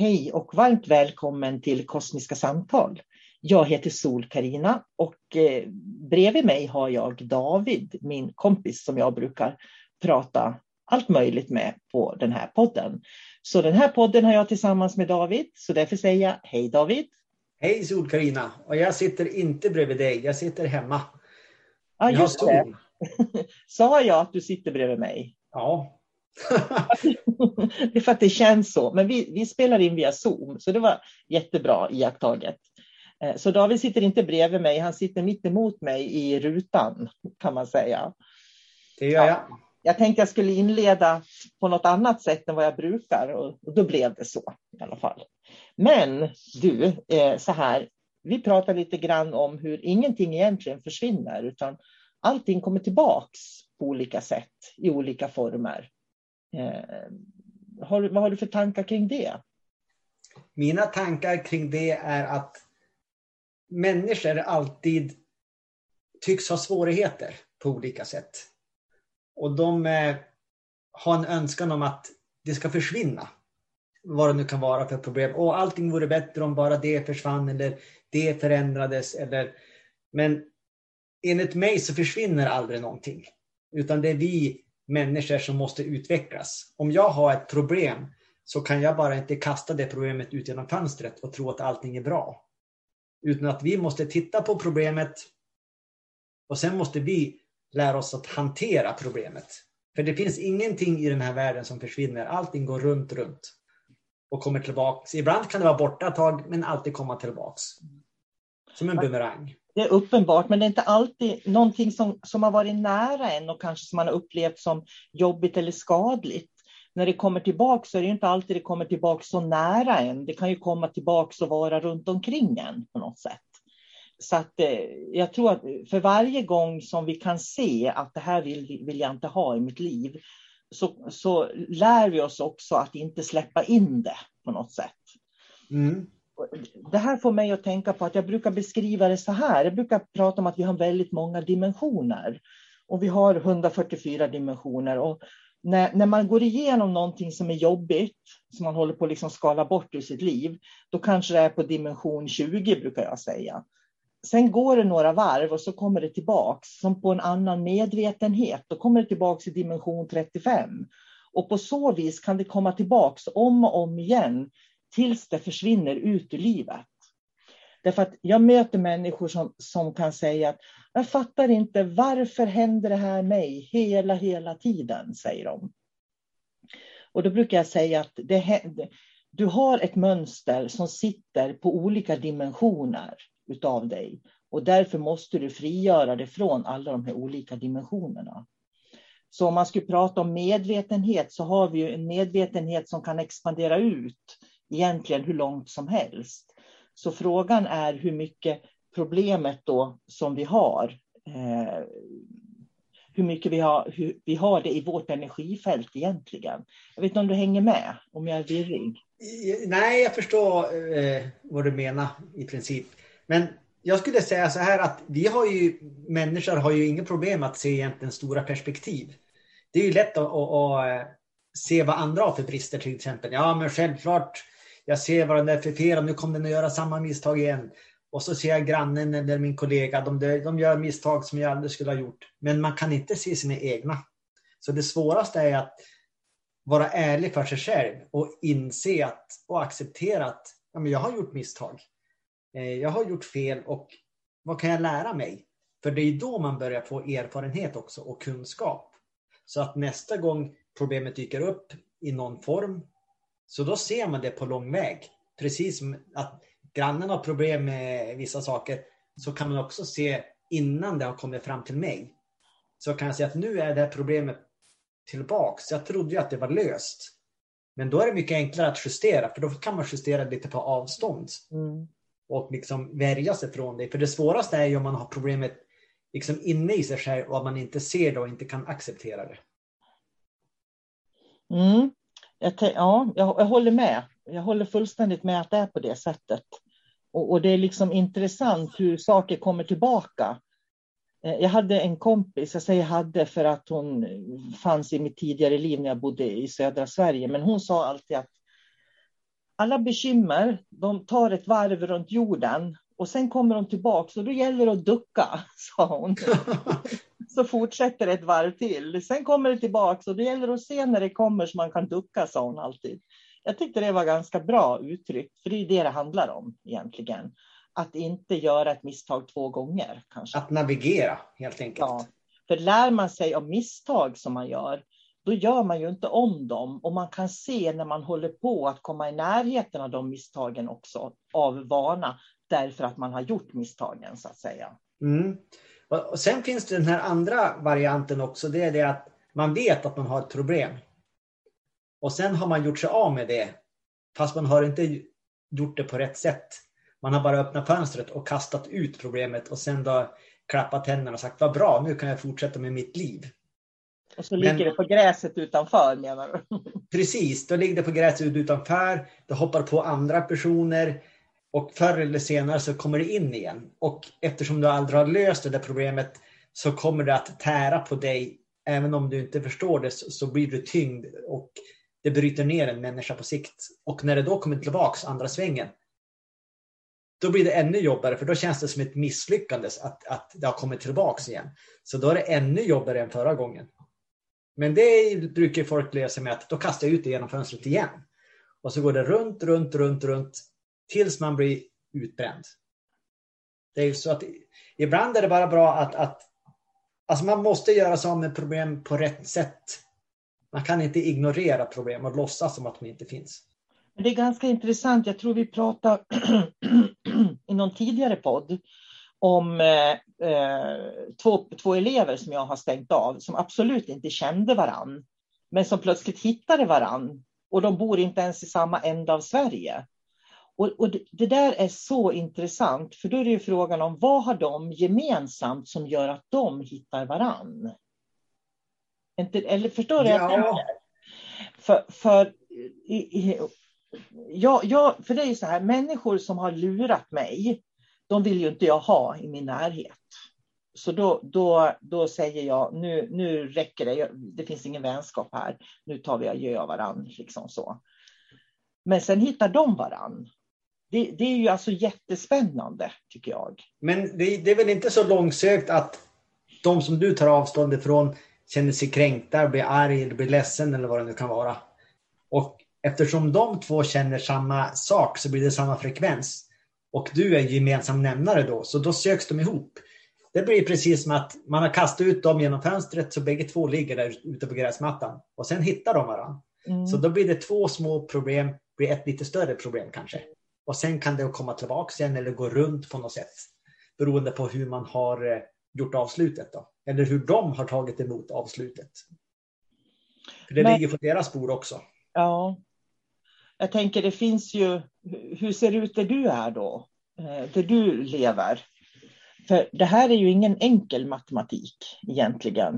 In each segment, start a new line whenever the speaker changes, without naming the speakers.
Hej och varmt välkommen till Kosmiska samtal. Jag heter sol karina och eh, bredvid mig har jag David, min kompis som jag brukar prata allt möjligt med på den här podden. Så den här podden har jag tillsammans med David, så därför säger jag hej David.
Hej sol karina och jag sitter inte bredvid dig, jag sitter hemma.
Ja, just det. Sa jag att du sitter bredvid mig?
Ja,
det är för att det känns så. Men vi, vi spelar in via Zoom, så det var jättebra iakttaget. Eh, så David sitter inte bredvid mig, han sitter mitt emot mig i rutan kan man säga.
Det gör jag.
Jag tänkte jag skulle inleda på något annat sätt än vad jag brukar och då blev det så i alla fall. Men du, eh, så här, vi pratar lite grann om hur ingenting egentligen försvinner utan allting kommer tillbaks på olika sätt i olika former. Eh, har, vad har du för tankar kring det?
Mina tankar kring det är att människor alltid tycks ha svårigheter på olika sätt. Och de eh, har en önskan om att det ska försvinna. Vad det nu kan vara för problem. Och allting vore bättre om bara det försvann eller det förändrades. Eller... Men enligt mig så försvinner aldrig någonting. Utan det är vi människor som måste utvecklas. Om jag har ett problem så kan jag bara inte kasta det problemet ut genom fönstret och tro att allting är bra. Utan att vi måste titta på problemet och sen måste vi lära oss att hantera problemet. För det finns ingenting i den här världen som försvinner. Allting går runt, runt och kommer tillbaks. Ibland kan det vara borta ett tag, men alltid komma tillbaks. Som en bumerang.
Det är uppenbart, men det är inte alltid någonting som, som har varit nära en och kanske som man har upplevt som jobbigt eller skadligt. när det kommer tillbaka så är det inte alltid det kommer tillbaka så nära en. Det kan ju komma tillbaka och vara runt omkring en på något sätt. Så att eh, jag tror att för varje gång som vi kan se att det här vill, vill jag inte ha i mitt liv, så, så lär vi oss också att inte släppa in det på något sätt. Mm. Det här får mig att tänka på att jag brukar beskriva det så här. Jag brukar prata om att vi har väldigt många dimensioner. Och vi har 144 dimensioner. Och när, när man går igenom någonting som är jobbigt, som man håller på att liksom skala bort ur sitt liv, då kanske det är på dimension 20 brukar jag säga. Sen går det några varv och så kommer det tillbaks som på en annan medvetenhet. Då kommer det tillbaks i dimension 35. Och på så vis kan det komma tillbaks om och om igen tills det försvinner ut ur livet. Därför att jag möter människor som, som kan säga att jag fattar inte varför händer det här mig hela, hela tiden, säger de. Och då brukar jag säga att det, du har ett mönster som sitter på olika dimensioner utav dig. Och därför måste du frigöra dig från alla de här olika dimensionerna. Så om man skulle prata om medvetenhet så har vi ju en medvetenhet som kan expandera ut egentligen hur långt som helst. Så frågan är hur mycket problemet då som vi har, eh, hur mycket vi har, hur vi har det i vårt energifält egentligen. Jag vet inte om du hänger med, om jag är virrig?
Nej, jag förstår eh, vad du menar i princip. Men jag skulle säga så här att vi har ju, människor har ju inga problem att se egentligen stora perspektiv. Det är ju lätt att, att, att eh, se vad andra har för brister till exempel. Ja, men självklart, jag ser vad den är för fel och nu kommer den att göra samma misstag igen. Och så ser jag grannen eller min kollega, de, de gör misstag som jag aldrig skulle ha gjort. Men man kan inte se sina egna. Så det svåraste är att vara ärlig för sig själv och inse att, och acceptera att ja, men jag har gjort misstag. Eh, jag har gjort fel och vad kan jag lära mig? För det är då man börjar få erfarenhet också och kunskap. Så att nästa gång problemet dyker upp i någon form, så då ser man det på lång väg. Precis som att grannen har problem med vissa saker, så kan man också se innan det har kommit fram till mig. Så kan jag säga att nu är det här problemet tillbaks. Jag trodde ju att det var löst. Men då är det mycket enklare att justera, för då kan man justera lite på avstånd. Mm och liksom värja sig från det. För det svåraste är ju om man har problemet liksom inne i sig själv och man inte ser det och inte kan acceptera det.
Mm. Jag, ja, jag, jag, håller med. Jag håller fullständigt med att det är på det sättet. Och, och, det är liksom intressant hur saker kommer tillbaka. Eh, jag hade en kompis, jag säger hade för att hon fanns i mitt tidigare liv när jag bodde i södra Sverige, men hon sa alltid att alla bekymmer, de tar ett varv runt jorden och sen kommer de tillbaka och då gäller det att ducka, sa hon. så fortsätter det ett varv till. Sen kommer det tillbaka och då gäller det att se när det kommer så man kan ducka, sa hon alltid. Jag tyckte det var ganska bra uttryckt, för det är det det handlar om egentligen. Att inte göra ett misstag två gånger. Kanske.
Att navigera helt enkelt.
Ja, för lär man sig av misstag som man gör, då gör man ju inte om dem. Och man kan se när man håller på att komma i närheten av de misstagen också av vana, därför att man har gjort misstagen så att säga.
Mm. Och sen finns det den här andra varianten också, det är det att man vet att man har ett problem. Och sen har man gjort sig av med det, fast man har inte gjort det på rätt sätt. Man har bara öppnat fönstret och kastat ut problemet och sen då klappat händerna och sagt vad bra, nu kan jag fortsätta med mitt liv.
Och så ligger Men, det på gräset utanför menar du?
Precis, då ligger det på gräset utanför. Det hoppar på andra personer. Och förr eller senare så kommer det in igen. Och eftersom du aldrig har löst det där problemet så kommer det att tära på dig. Även om du inte förstår det så, så blir du tyngd och det bryter ner en människa på sikt. Och när det då kommer tillbaks andra svängen då blir det ännu jobbigare för då känns det som ett misslyckande att, att det har kommit tillbaks igen. Så då är det ännu jobbigare än förra gången. Men det brukar folk lösa med att då kastar jag ut det genom fönstret igen. Och så går det runt, runt, runt, runt tills man blir utbränd. Det är så att ibland är det bara bra att, att alltså man måste göra sig av med problem på rätt sätt. Man kan inte ignorera problem och låtsas som att de inte finns.
Det är ganska intressant. Jag tror vi pratade i någon tidigare podd om eh, eh, två, två elever som jag har stängt av, som absolut inte kände varann. men som plötsligt hittade varann. Och de bor inte ens i samma ände av Sverige. Och, och det, där är så intressant, för då är det ju frågan om vad har de gemensamt som gör att de hittar varann? Eller förstår du? Ja. För, för, i, i, ja, ja, för det är ju så här, människor som har lurat mig, de vill ju inte jag ha i min närhet. Så då, då, då säger jag, nu, nu räcker det, det finns ingen vänskap här, nu tar vi adjö av varann. Liksom så. Men sen hittar de varann. Det, det, är ju alltså jättespännande, tycker jag.
Men det, det, är väl inte så långsökt att de som du tar avstånd ifrån känner sig kränkta, blir arg eller blir ledsen eller vad det nu kan vara. Och eftersom de två känner samma sak så blir det samma frekvens. Och du är gemensam nämnare då, så då söks de ihop. Det blir precis som att man har kastat ut dem genom fönstret så bägge två ligger där ute på gräsmattan. Och sen hittar de varandra. Mm. Så då blir det två små problem, blir ett lite större problem kanske. Och sen kan det komma tillbaka igen eller gå runt på något sätt. Beroende på hur man har eh, gjort avslutet då. Eller hur de har tagit emot avslutet. För det Men, ligger på deras bord också.
Ja. Jag tänker det finns ju, hur ser det ut där du är då? Eh, där du lever? För det här är ju ingen enkel matematik egentligen.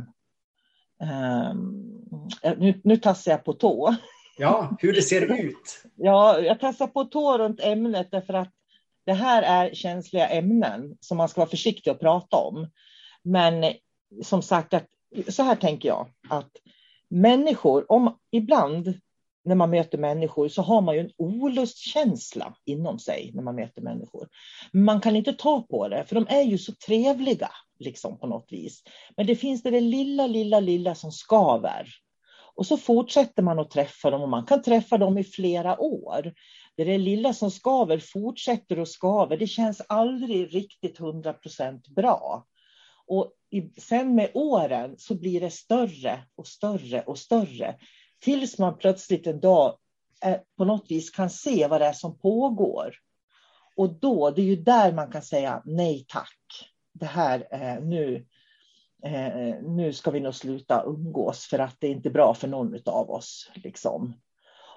Um, nu, nu tassar jag på tå.
Ja, hur det ser ut.
Ja, jag tassar på tå runt ämnet därför att det här är känsliga ämnen som man ska vara försiktig att prata om. Men som sagt, att, så här tänker jag att människor, om ibland när man möter människor så har man ju en olustkänsla inom sig när man möter människor. Men man kan inte ta på det, för de är ju så trevliga liksom på något vis. Men det finns det, det lilla, lilla, lilla som skaver. Och så fortsätter man att träffa dem och man kan träffa dem i flera år. Det är lilla som skaver fortsätter och skaver. Det känns aldrig riktigt hundra procent bra. Och sen med åren så blir det större och större och större. Tills man plötsligt en dag eh, på något vis kan se vad det är som pågår. Och då, det är ju där man kan säga nej tack. Det här, eh, nu, eh, nu ska vi nog sluta umgås för att det är inte bra för någon av oss. Liksom.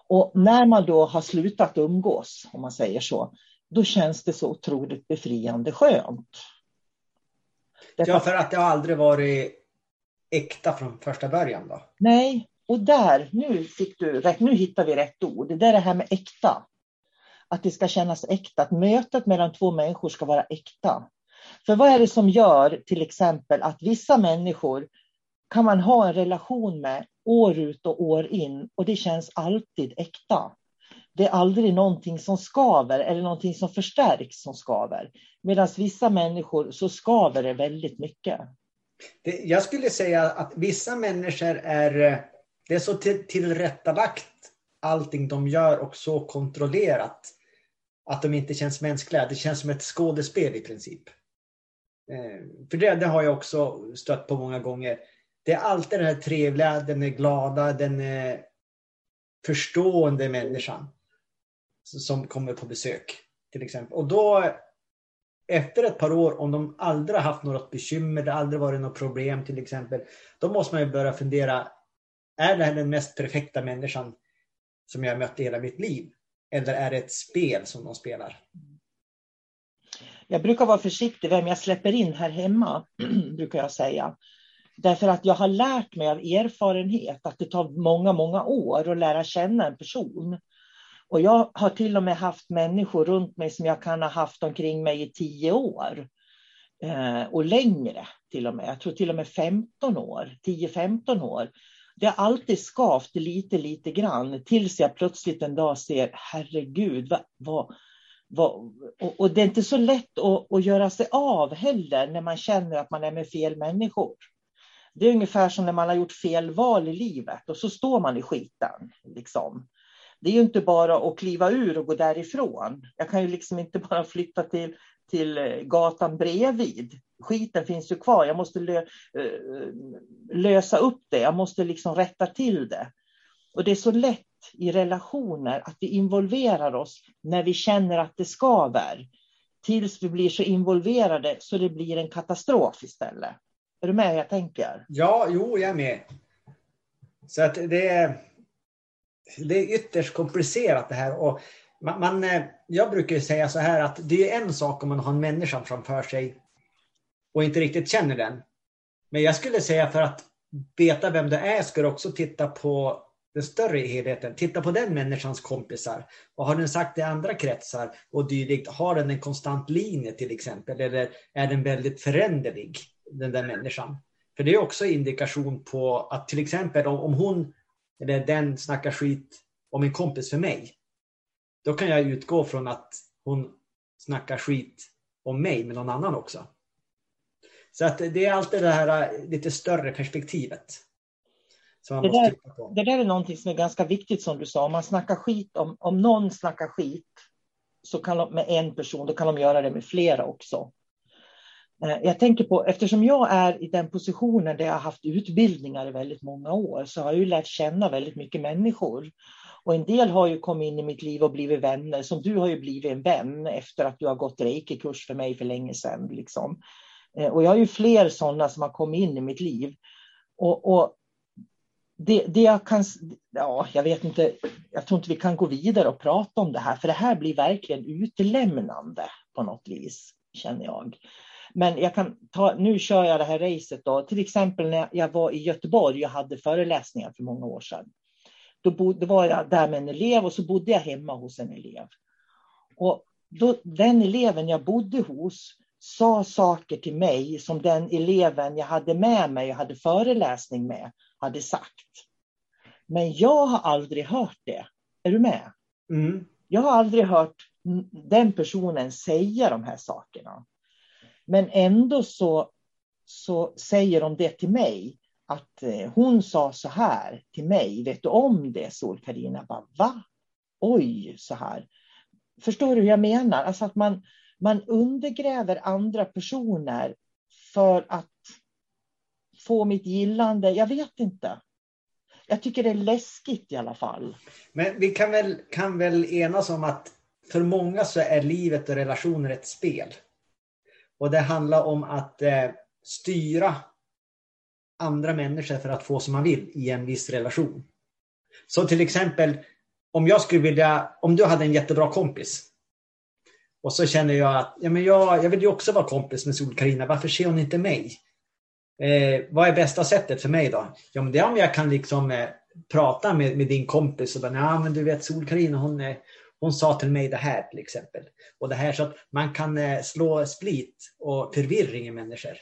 Och när man då har slutat umgås, om man säger så, då känns det så otroligt befriande skönt.
Därför... Ja, för att det har aldrig varit äkta från första början då?
Nej, och där, nu fick du rätt, nu hittar vi rätt ord. Det är det här med äkta. Att det ska kännas äkta, att mötet mellan två människor ska vara äkta. För vad är det som gör till exempel att vissa människor kan man ha en relation med år ut och år in och det känns alltid äkta. Det är aldrig någonting som skaver eller någonting som förstärks som skaver. Medan vissa människor så skaver det väldigt mycket.
Det, jag skulle säga att vissa människor är det är så till, tillrättalagt allting de gör och så kontrollerat att de inte känns mänskliga. Det känns som ett skådespel i princip. Eh, för det, det har jag också stött på många gånger. Det är alltid den här trevliga, den är glada, den är förstående människan som kommer på besök. till exempel. Och då efter ett par år, om de aldrig haft något bekymmer, det aldrig varit något problem till exempel, då måste man ju börja fundera, är det här den mest perfekta människan som jag mött i hela mitt liv? Eller är det ett spel som de spelar?
Jag brukar vara försiktig vem jag släpper in här hemma, brukar jag säga. Därför att jag har lärt mig av erfarenhet att det tar många, många år att lära känna en person. Och jag har till och med haft människor runt mig som jag kan ha haft omkring mig i tio år. Eh, och längre till och med. Jag tror till och med 15 år, 10-15 år det har alltid skavt lite, lite grann tills jag plötsligt en dag ser, herregud, vad, vad, och, det är inte så lätt att, göra sig av heller när man känner att man är med fel människor. Det är ungefär som när man har gjort fel val i livet och så står man i skiten. Liksom. Det är ju inte bara att kliva ur och gå därifrån. Jag kan ju liksom inte bara flytta till, till eh, gatan bredvid skiten finns ju kvar. Jag måste lö, eh, eh, lösa upp det. Jag måste liksom rätta till det. Och det är så lätt i relationer att vi involverar oss när vi känner att det skaver. Tills vi blir så involverade så det blir en katastrof istället. Är du med jag tänker?
Ja, jo, jag är med. Så att det är, det är ytterst komplicerat det här. Och man, man, eh, jag brukar säga så här att det är en sak om man har en människa framför sig och inte riktigt känner den. Men jag skulle säga för att veta vem det är ska du också titta på den större helheten. Titta på den människans kompisar. Vad har den sagt i andra kretsar och dylikt? Har den en konstant linje till exempel? Eller är den väldigt föränderlig, den där människan? För det är också indikation på att till exempel om hon eller den snackar skit om en kompis för mig. Då kan jag utgå från att hon snackar skit om mig med någon annan också. Så att det är alltid det här lite större perspektivet.
Det där, det där, är någonting som är ganska viktigt som du sa. Om man snackar skit, om, om någon snackar skit så kan de, med en person, då kan de göra det med flera också. Eh, jag tänker på, eftersom jag är i den positionen där jag har haft utbildningar i väldigt många år, så har jag ju lärt känna väldigt mycket människor. Och en del har ju kommit in i mitt liv och blivit vänner, som du har ju blivit en vän efter att du har gått reiki-kurs för mig för länge sedan. Liksom. Eh, och jag har ju fler sådana som har kommit in i mitt liv. Och, och det, det jag kan, ja, jag vet inte, jag tror inte vi kan gå vidare och prata om det här, för det här blir verkligen utlämnande på något vis, känner jag. Men jag kan ta, nu kör jag det här racet då, till exempel när jag var i Göteborg och hade föreläsningar för många år sedan. Då, bodde, var jag där med en elev och så bodde jag hemma hos en elev. Och då, den eleven jag bodde hos sa saker till mig som den eleven jag hade med mig och hade föreläsning med hade sagt. Men jag har aldrig hört det. Är du med? Mm. Jag har aldrig hört den personen säga de här sakerna. Men ändå så, så säger de det till mig. Att eh, hon sa så här till mig. Vet du om det, Sol-Carina? Va? Oj, så här. Förstår du hur jag menar? Alltså att man, man undergräver andra personer för att få mitt gillande. Jag vet inte. Jag tycker det är läskigt i alla fall.
Men vi kan väl, kan väl enas om att för många så är livet och relationer ett spel. Och det handlar om att eh, styra andra människor för att få som man vill i en viss relation. Så till exempel om jag skulle vilja, om du hade en jättebra kompis och så känner jag att ja, men jag, jag vill ju också vara kompis med Sol-Carina. Varför ser hon inte mig? Eh, vad är bästa sättet för mig då? Ja, men det är om jag kan liksom eh, prata med, med din kompis och bara, men du vet Sol-Carina hon, eh, hon sa till mig det här till exempel. Och det här så att man kan eh, slå split och förvirring i människor.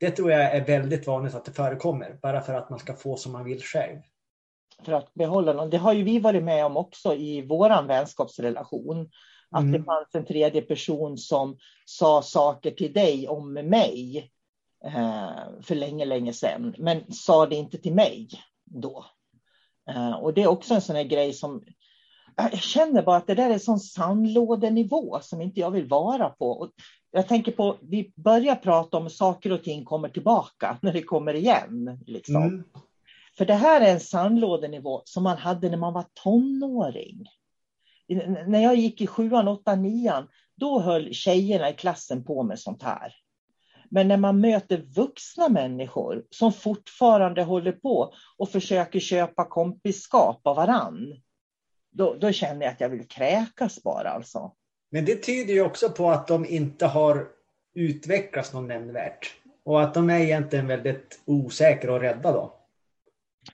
Det tror jag är väldigt vanligt att det förekommer, bara för att man ska få som man vill själv.
För att behålla någon. Det har ju vi varit med om också i våran vänskapsrelation. Att mm. det fanns en tredje person som sa saker till dig om mig för länge, länge sedan, men sa det inte till mig då. Eh, och det är också en sån här grej som jag känner bara att det där är sån sandlådenivå som inte jag vill vara på. Och jag tänker på, vi börjar prata om saker och ting kommer tillbaka när det kommer igen. Liksom. Mm. För det här är en sandlådenivå som man hade när man var tonåring när jag gick i sjuan, åttan, nian, då höll tjejerna i klassen på med sånt här. Men när man möter vuxna människor som fortfarande håller på och försöker köpa kompisskap av varann, då, då känner jag att jag vill kräkas bara alltså.
Men det tyder ju också på att de inte har utvecklats någon nämnvärt. Och att de är egentligen väldigt osäkra och rädda då.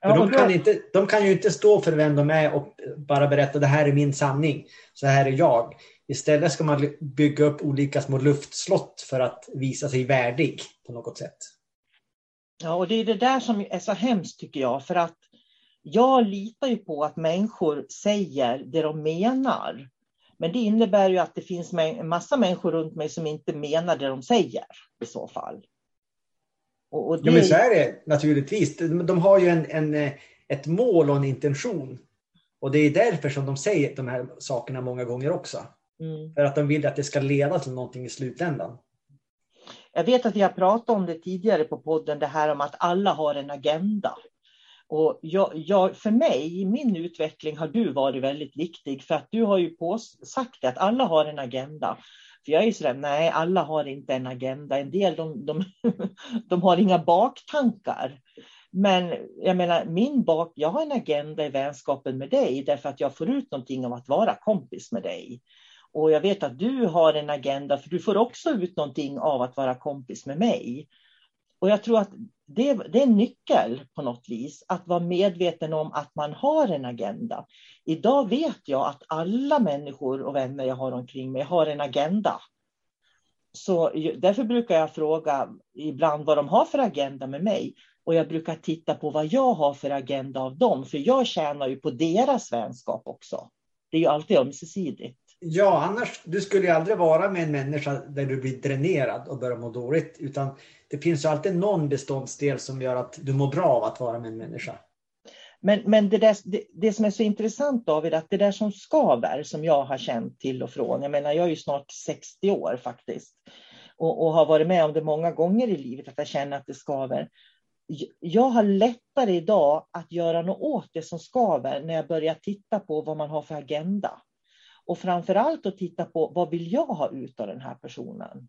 Ja, de, kan inte, de kan ju inte stå för vem de är och bara berätta det här är min sanning, så här är jag. Istället ska man bygga upp olika små luftslott för att visa sig värdig på något sätt.
Ja, och det är det där som är så hemskt tycker jag, för att jag litar ju på att människor säger det de menar. Men det innebär ju att det finns en massa människor runt mig som inte menar det de säger i så fall.
Och, och det... Ja, men så är det naturligtvis. De, har ju en, en, ett mål och en intention. Och det är därför som de säger de här sakerna många gånger också. Mm. För att de vill att det ska leda till någonting i slutändan.
Jag vet att vi har pratat om det tidigare på podden, det här om att alla har en agenda. Och jag, jag, för mig, i min utveckling, har du varit väldigt viktig, för att du har ju på, sagt att alla har en agenda. För jag är sådär, nej, alla har inte en agenda. En del de, de, de har inga baktankar. Men jag menar, min bak, jag har en agenda i vänskapen med dig därför att jag får ut någonting av att vara kompis med dig. Och jag vet att du har en agenda för du får också ut någonting av att vara kompis med mig. Och jag tror att det, det är en nyckel på något vis, att vara medveten om att man har en agenda. Idag vet jag att alla människor och vänner jag har omkring mig har en agenda. Så därför brukar jag fråga ibland vad de har för agenda med mig. Och jag brukar titta på vad jag har för agenda av dem, för jag tjänar ju på deras vänskap också. Det är ju alltid ömsesidigt.
Ja, annars du skulle ju aldrig vara med en människa där du blir dränerad och börjar må dåligt. Utan det finns ju alltid någon beståndsdel som gör att du mår bra av att vara med en människa.
Men, men det, där, det, det, som är så intressant David, att det där som skaver, som jag har känt till och från, jag menar jag är ju snart 60 år faktiskt, och, och har varit med om det många gånger i livet, att jag känner att det skaver. Jag har lättare idag att göra något åt det som skaver när jag börjar titta på vad man har för agenda. Och framför allt att titta på vad vill jag ha ut av den här personen?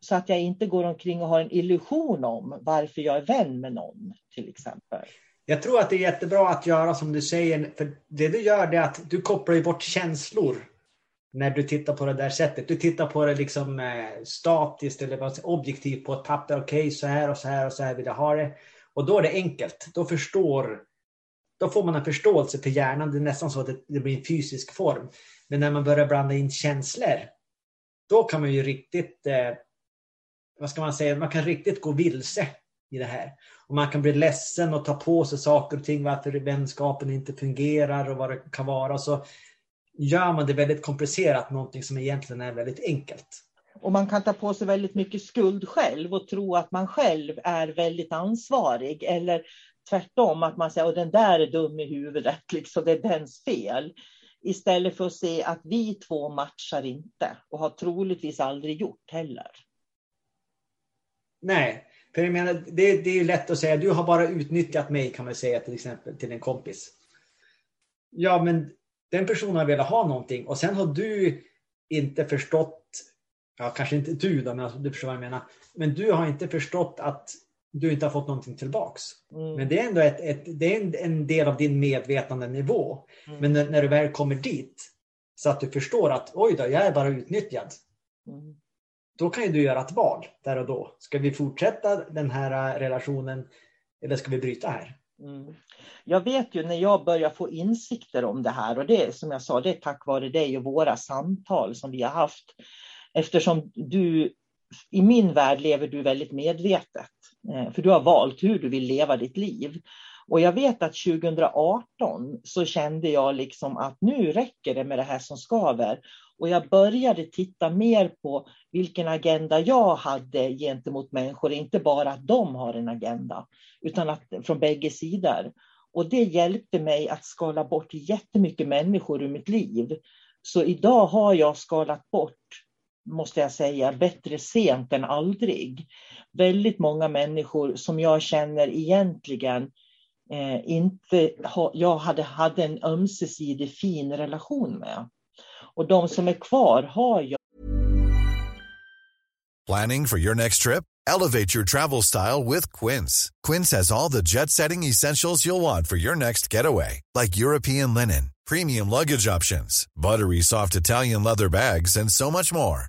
Så att jag inte går omkring och har en illusion om varför jag är vän med någon, till exempel.
Jag tror att det är jättebra att göra som du säger, för det du gör är att du kopplar bort känslor när du tittar på det där sättet. Du tittar på det liksom eh, statiskt eller objektivt på ett papper. Okej, okay, så här och så här och så här vill jag ha det. Och då är det enkelt. Då förstår då får man en förståelse för hjärnan. Det är nästan så att det blir en fysisk form. Men när man börjar blanda in känslor, då kan man ju riktigt, eh, vad ska man säga, man kan riktigt gå vilse i det här. Och man kan bli ledsen och ta på sig saker och ting, varför vänskapen inte fungerar och vad det kan vara. Så gör man det väldigt komplicerat, någonting som egentligen är väldigt enkelt.
Och man kan ta på sig väldigt mycket skuld själv och tro att man själv är väldigt ansvarig. Eller tvärtom, att man säger att den där är dum i huvudet, liksom, det är dens fel. Istället för att se att vi två matchar inte och har troligtvis aldrig gjort heller.
Nej, för jag menar, det, det är lätt att säga, du har bara utnyttjat mig kan man säga till exempel till en kompis. Ja, men den personen har velat ha någonting och sen har du inte förstått, ja kanske inte du då, men alltså, du förstår vad jag menar. Men du har inte förstått att du inte har fått någonting tillbaks. Mm. Men det är ändå ett, ett, det är en, en del av din medvetandenivå. Mm. Men när, när, du väl kommer dit så att du förstår att oj då, jag är bara utnyttjad. Mm. Då kan ju du göra ett val där och då. Ska vi fortsätta den här äh, relationen eller ska vi bryta här?
Mm. Jag vet ju när jag börjar få insikter om det här och det som jag sa, det är tack vare dig och våra samtal som vi har haft. Eftersom du, i min värld lever du väldigt medvetet. Eh, för du har valt hur du vill leva ditt liv. Och jag vet att 2018 så kände jag liksom att nu räcker det med det här som skaver. Och jag började titta mer på vilken agenda jag hade gentemot människor. Inte bara att de har en agenda, utan att, från bägge sidor. Och det hjälpte mig att skala bort jättemycket människor ur mitt liv. Så idag har jag skalat bort måste jag säga, bättre sent än aldrig. Väldigt många människor som jag känner egentligen eh, inte ha, jag hade, hade en ömsesidig fin relation med. Och de som är kvar har jag.
Planning for your next trip? Elevate your travel style with Quince. Quince has all the jet setting essentials you'll want for your next getaway. Like European linen, premium luggage options, buttery soft Italian leather bags and so much more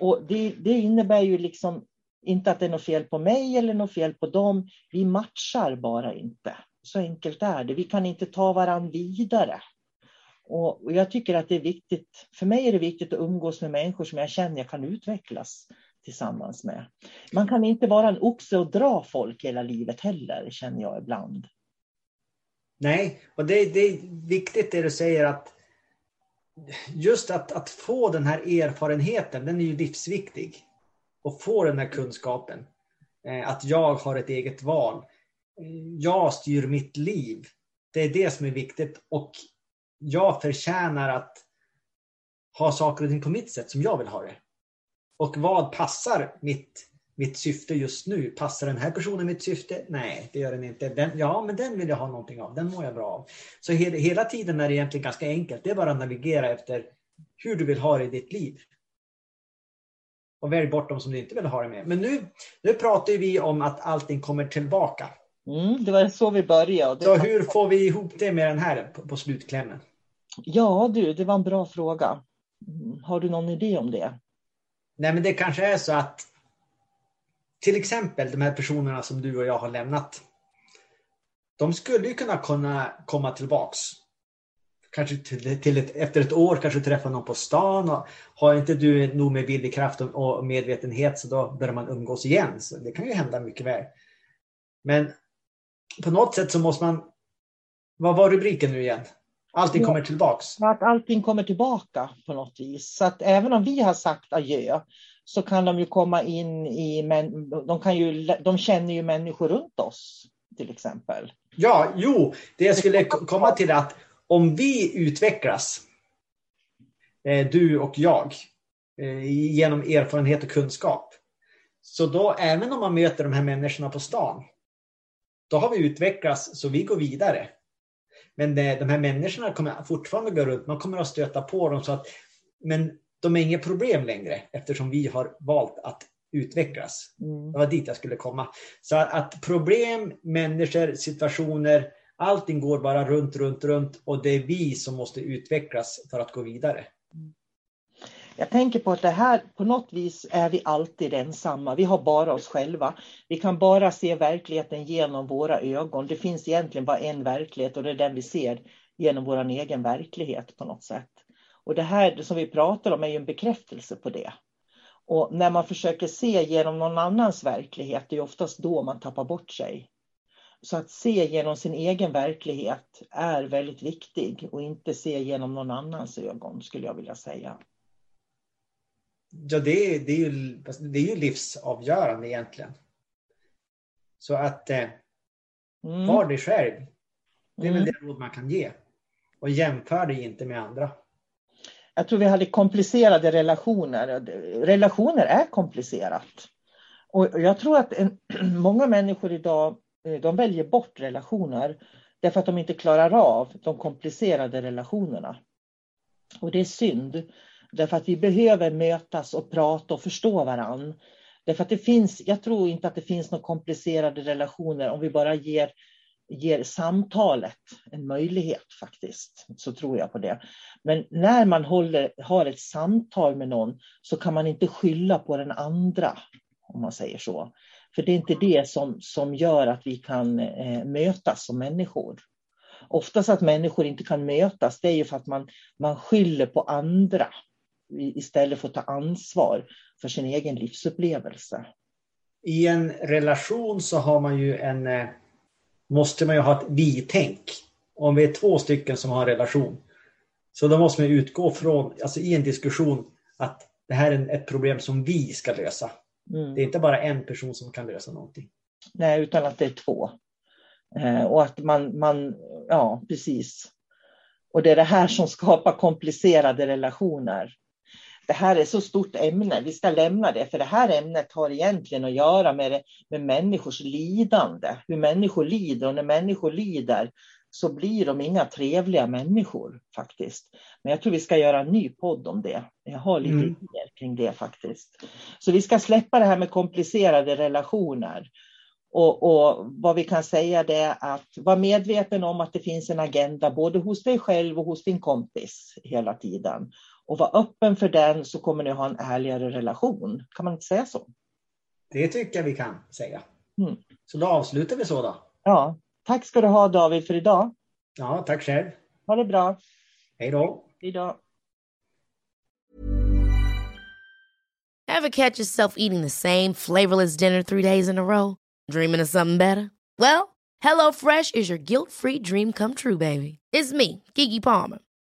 Och det, det innebär ju liksom inte att det är något fel på mig eller något fel på dem. Vi matchar bara inte. Så enkelt är det. Vi kan inte ta varandra vidare. Och, och jag tycker att det är viktigt, för mig är det viktigt att umgås med människor som jag känner jag kan utvecklas tillsammans med. Man kan inte vara en oxe och dra folk hela livet heller, känner jag ibland.
Nej, och det, det är viktigt det du säger att just att, att få den här erfarenheten, den är ju livsviktig. Och få den här kunskapen. Eh, att jag har ett eget val. Jag styr mitt liv. Det är det som är viktigt och jag förtjänar att ha saker och ting på mitt sätt som jag vill ha det. Och vad passar mitt mitt syfte just nu. Passar den här personen mitt syfte? Nej, det gör den inte. Den, ja, men den vill jag ha någonting av. Den mår jag bra av. Så he, hela tiden är det egentligen ganska enkelt. Det är bara att navigera efter hur du vill ha det i ditt liv. Och välj bort de som du inte vill ha det med. Men nu, nu pratar vi om att allting kommer tillbaka.
Mm, det var så vi började.
Så hur får vi ihop det med den här på, på slutklämmen?
Ja du, det var en bra fråga. Mm, har du någon idé om det?
Nej, men det kanske är så att till exempel de här personerna som du och jag har lämnat. De skulle ju kunna, kunna komma tillbaks. Kanske till, till ett, efter ett år kanske träffa någon på stan. Och har inte du nog med villig kraft och medvetenhet så då börjar man umgås igen. Så det kan ju hända mycket väl. Men på något sätt så måste man... Vad var rubriken nu igen? Allting kommer tillbaks.
Att allting kommer tillbaka på något vis. Så att även om vi har sagt adjö så kan de ju komma in i, men de, kan ju, de känner ju människor runt oss till exempel.
Ja, jo, det jag skulle komma till är att om vi utvecklas, eh, du och jag, eh, genom erfarenhet och kunskap, så då även om man möter de här människorna på stan, då har vi utvecklats så vi går vidare. Men eh, de här människorna kommer fortfarande gå runt, man kommer att stöta på dem så att men de är inget problem längre eftersom vi har valt att utvecklas. Mm. Det var dit jag skulle komma. Så att problem, människor, situationer, allting går bara runt, runt, runt och det är vi som måste utvecklas för att gå vidare.
Jag tänker på att det här, på något vis är vi alltid ensamma. Vi har bara oss själva. Vi kan bara se verkligheten genom våra ögon. Det finns egentligen bara en verklighet och det är den vi ser genom vår egen verklighet på något sätt. Och det här som vi pratar om är ju en bekräftelse på det. Och när man försöker se genom någon annans verklighet, det är oftast då man tappar bort sig. Så att se genom sin egen verklighet är väldigt viktig och inte se genom någon annans ögon skulle jag vilja säga.
Ja, det är, det är, ju, det är ju livsavgörande egentligen. Så att eh, mm. var dig själv. Det är mm. väl det råd man kan ge. Och jämför dig inte med andra
jag tror vi hade komplicerade relationer. Relationer är komplicerat. Och jag tror att en, många människor idag eh, de väljer bort relationer därför att de inte klarar av de komplicerade relationerna. Och det är synd. Därför att vi behöver mötas och prata och förstå varandra. Därför att det finns, jag tror inte att det finns några komplicerade relationer om vi bara ger ger samtalet en möjlighet faktiskt, så tror jag på det. Men när man håller, har ett samtal med någon så kan man inte skylla på den andra, om man säger så. För det är inte det som, som gör att vi kan eh, mötas som människor. Oftast att människor inte kan mötas, det är ju för att man, man skyller på andra istället för att ta ansvar för sin egen livsupplevelse.
i en relation så har man ju en, eh, måste man ju ha ett vi-tänk. Om vi är två stycken som har en relation. Så då måste man utgå från, alltså i en diskussion, att det här är ett problem som vi ska lösa. Mm. Det är inte bara en person som kan lösa någonting.
Nej, utan att det är två. Eh, och att man, man, ja precis. Och det är det här som skapar komplicerade relationer. Det här är så stort ämne, vi ska lämna det, för det här ämnet har egentligen att göra med, det, med människors lidande, hur människor lider och när människor lider så blir de inga trevliga människor faktiskt. Men jag tror vi ska göra en ny podd om det. Jag har lite mm. idéer kring det faktiskt. Så vi ska släppa det här med komplicerade relationer. Och, och, vad vi kan säga det är att vara medveten om att det finns en agenda både hos dig själv och hos din kompis hela tiden. Och vara öppen för den så kommer ni ha en ärligare relation. Kan man inte säga så?
Det tycker jag vi kan säga. Mm. Så då avslutar vi så då.
Ja, Tack ska du ha David för idag.
Ja, tack själv.
Ha det bra.
Hej då.
Hej då.
Ever catch yourself eating the same flavorless dinner three days in a row? Dreaming of something better? Well, HelloFresh is your guilt-free dream come true, baby. It's me, Gigi Palmer.